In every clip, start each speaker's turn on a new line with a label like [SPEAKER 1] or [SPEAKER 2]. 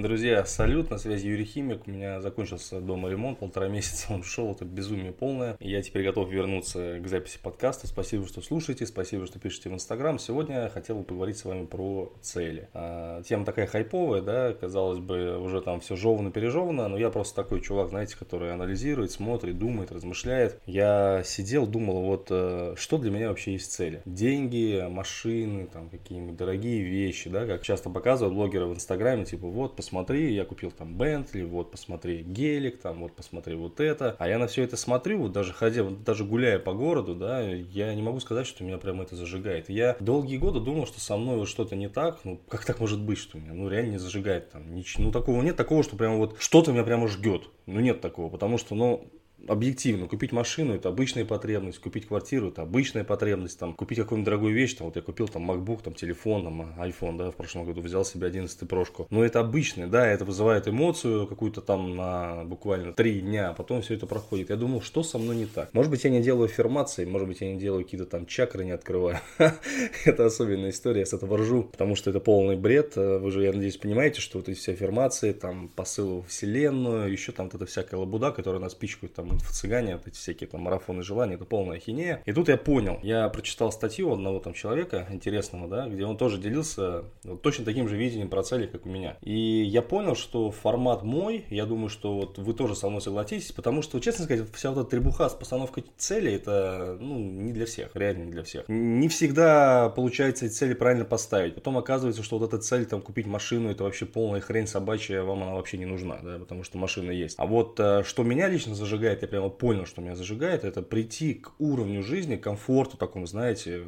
[SPEAKER 1] Друзья, салют, на связи Юрий Химик. У меня закончился дома ремонт, полтора месяца он шел, это безумие полное. Я теперь готов вернуться к записи подкаста. Спасибо, что слушаете, спасибо, что пишете в Инстаграм. Сегодня я хотел бы поговорить с вами про цели. А, тема такая хайповая, да, казалось бы, уже там все жевано пережевано, но я просто такой чувак, знаете, который анализирует, смотрит, думает, размышляет. Я сидел, думал, вот э, что для меня вообще есть цели. Деньги, машины, там какие-нибудь дорогие вещи, да, как часто показывают блогеры в Инстаграме, типа вот, посмотри, я купил там Бентли, вот посмотри гелик, там вот посмотри вот это. А я на все это смотрю, вот даже ходя, вот даже гуляя по городу, да, я не могу сказать, что меня прям это зажигает. Я долгие годы думал, что со мной вот что-то не так, ну как так может быть, что меня, ну реально не зажигает там, ничего, ну такого нет, такого, что прям вот что-то меня прямо жгет. Ну нет такого, потому что, ну, объективно, купить машину это обычная потребность, купить квартиру это обычная потребность, там, купить какую-нибудь дорогую вещь, там, вот я купил там MacBook, там, телефон, там, iPhone, да, в прошлом году взял себе 11 прошку. Но это обычное, да, это вызывает эмоцию какую-то там на буквально 3 дня, а потом все это проходит. Я думал, что со мной не так? Может быть, я не делаю аффирмации, может быть, я не делаю какие-то там чакры, не открываю. это особенная история, я с этого ржу, потому что это полный бред. Вы же, я надеюсь, понимаете, что вот эти все аффирмации, там, посылы в вселенную, еще там вот эта всякая лабуда, которая нас пичкает там инфо-цыгане, вот эти всякие там марафоны желаний, это полная хинея. И тут я понял, я прочитал статью одного там человека интересного, да, где он тоже делился вот, точно таким же видением про цели, как у меня. И я понял, что формат мой, я думаю, что вот вы тоже со мной согласитесь, потому что, честно сказать, вся вот эта требуха с постановкой цели, это, ну, не для всех, реально не для всех. Не всегда получается цели правильно поставить. Потом оказывается, что вот эта цель, там, купить машину, это вообще полная хрень собачья, вам она вообще не нужна, да, потому что машина есть. А вот э, что меня лично зажигает, я прямо понял, что меня зажигает, это прийти к уровню жизни, комфорту такому, знаете,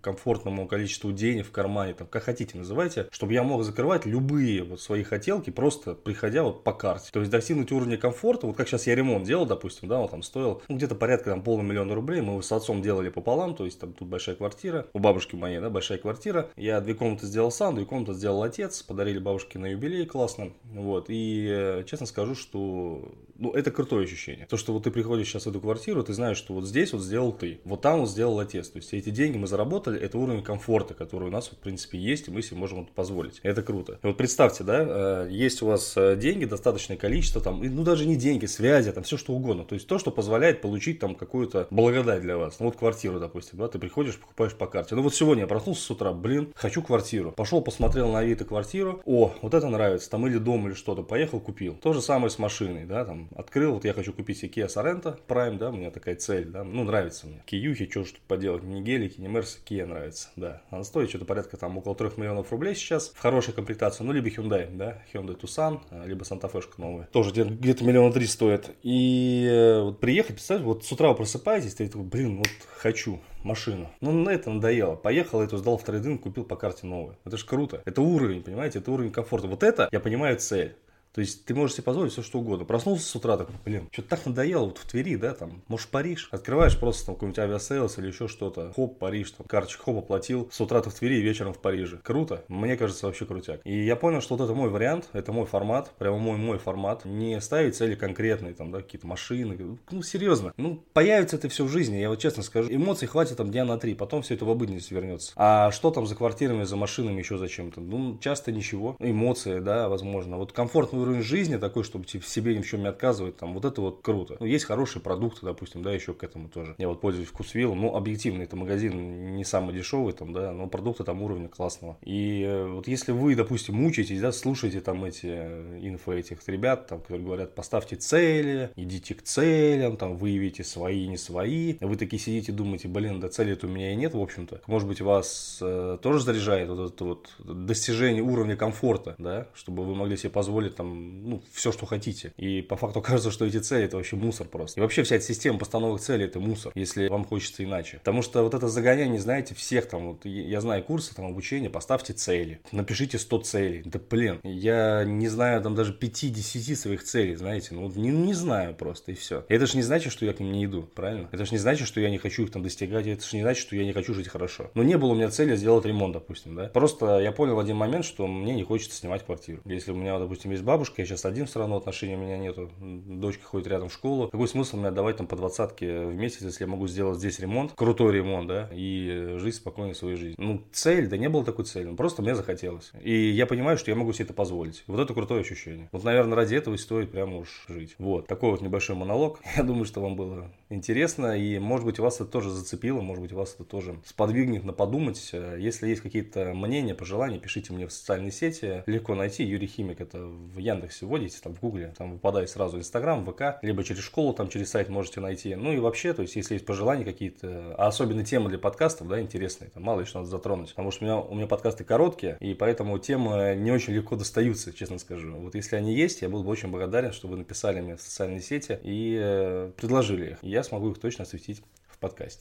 [SPEAKER 1] комфортному количеству денег в кармане, там, как хотите называйте, чтобы я мог закрывать любые вот свои хотелки, просто приходя вот по карте. То есть достигнуть уровня комфорта, вот как сейчас я ремонт делал, допустим, да, он там стоил ну, где-то порядка там полумиллиона рублей, мы его с отцом делали пополам, то есть там тут большая квартира, у бабушки моей, да, большая квартира, я две комнаты сделал сам, две комнаты сделал отец, подарили бабушке на юбилей, классно, вот, и э, честно скажу, что, ну, это крутое ощущение, то, что вот ты приходишь сейчас в эту квартиру, ты знаешь, что вот здесь вот сделал ты, вот там вот сделал отец. То есть эти деньги мы заработали, это уровень комфорта, который у нас, в принципе, есть, и мы себе можем это позволить. Это круто. И вот представьте, да, э, есть у вас э, деньги, достаточное количество, там, ну даже не деньги, связи, там все что угодно. То есть то, что позволяет получить там какую-то благодать для вас. Ну вот квартиру, допустим, да, ты приходишь, покупаешь по карте. Ну вот сегодня я проснулся с утра, блин, хочу квартиру. Пошел, посмотрел на Авито квартиру, о, вот это нравится, там или дом, или что-то, поехал, купил. То же самое с машиной, да, там, открыл, вот я хочу купить себе Kia Sorento Prime, да, у меня такая цель, да, ну, нравится мне. Киюхи, что ж тут поделать, не гелики, не Мерсы, Kia нравится, да. Она стоит что-то порядка там около 3 миллионов рублей сейчас, в хорошей комплектации, ну, либо Hyundai, да, Hyundai Tucson, а, либо Santa Fe новая. Тоже где-то миллиона три стоит. И э, вот приехать, представляешь, вот с утра вы просыпаетесь, ты такой, блин, вот хочу машину. Ну, на это надоело. Поехал, эту сдал в трейдинг, купил по карте новую. Это же круто. Это уровень, понимаете? Это уровень комфорта. Вот это, я понимаю, цель. То есть ты можешь себе позволить все что угодно. Проснулся с утра, такой, блин, что-то так надоело вот в Твери, да, там, может Париж. Открываешь просто там какой-нибудь Aviasales или еще что-то. Хоп, Париж, там, карточку хоп, оплатил. С утра ты в Твери, вечером в Париже. Круто. Мне кажется, вообще крутяк. И я понял, что вот это мой вариант, это мой формат, прямо мой мой формат. Не ставить цели конкретные, там, да, какие-то машины. Ну, серьезно. Ну, появится это все в жизни, я вот честно скажу. Эмоций хватит там дня на три, потом все это в обыденность вернется. А что там за квартирами, за машинами, еще зачем-то? Ну, часто ничего. Эмоции, да, возможно. Вот комфортный уровень жизни такой, чтобы в себе ни в чем не отказывать, там, вот это вот круто. Ну, есть хорошие продукты, допустим, да, еще к этому тоже. Я вот пользуюсь вкусвиллом, ну, объективно, это магазин не самый дешевый, там, да, но продукты там уровня классного. И э, вот если вы, допустим, мучаетесь, да, слушаете там эти э, инфо этих ребят, там, которые говорят, поставьте цели, идите к целям, там, выявите свои, не свои, вы такие сидите, думаете, блин, да цели-то у меня и нет, в общем-то. Может быть, вас э, тоже заряжает вот это вот достижение уровня комфорта, да, чтобы вы могли себе позволить там, ну, все, что хотите. И по факту кажется, что эти цели это вообще мусор просто. И вообще вся эта система постановок целей это мусор, если вам хочется иначе. Потому что вот это загоняние, знаете, всех там, вот я знаю курсы там обучения, поставьте цели, напишите 100 целей. Да блин, я не знаю там даже 5-10 своих целей, знаете, ну не, не знаю просто и все. И это же не значит, что я к ним не иду, правильно? Это же не значит, что я не хочу их там достигать, это же не значит, что я не хочу жить хорошо. Но не было у меня цели сделать ремонт, допустим, да. Просто я понял в один момент, что мне не хочется снимать квартиру. Если у меня, допустим, есть бабушка, бабушкой, я сейчас один все равно, отношений у меня нету, дочка ходит рядом в школу. Какой смысл мне отдавать там по двадцатке в месяц, если я могу сделать здесь ремонт, крутой ремонт, да, и жить спокойно своей жизнью. Ну, цель, да не было такой цели, просто мне захотелось. И я понимаю, что я могу себе это позволить. Вот это крутое ощущение. Вот, наверное, ради этого и стоит прямо уж жить. Вот, такой вот небольшой монолог. Я думаю, что вам было интересно, и, может быть, вас это тоже зацепило, может быть, вас это тоже сподвигнет на подумать. Если есть какие-то мнения, пожелания, пишите мне в социальные сети. Легко найти. Юрий Химик, это в Яндексе вводите, там в Гугле, там выпадает сразу Инстаграм, ВК, либо через школу, там через сайт можете найти. Ну и вообще, то есть, если есть пожелания какие-то, а особенно темы для подкастов, да, интересные, там мало ли что надо затронуть. Потому что у меня, у меня подкасты короткие, и поэтому темы не очень легко достаются, честно скажу. Вот если они есть, я был бы очень благодарен, что вы написали мне в социальные сети и э, предложили их. Я смогу их точно осветить в подкасте.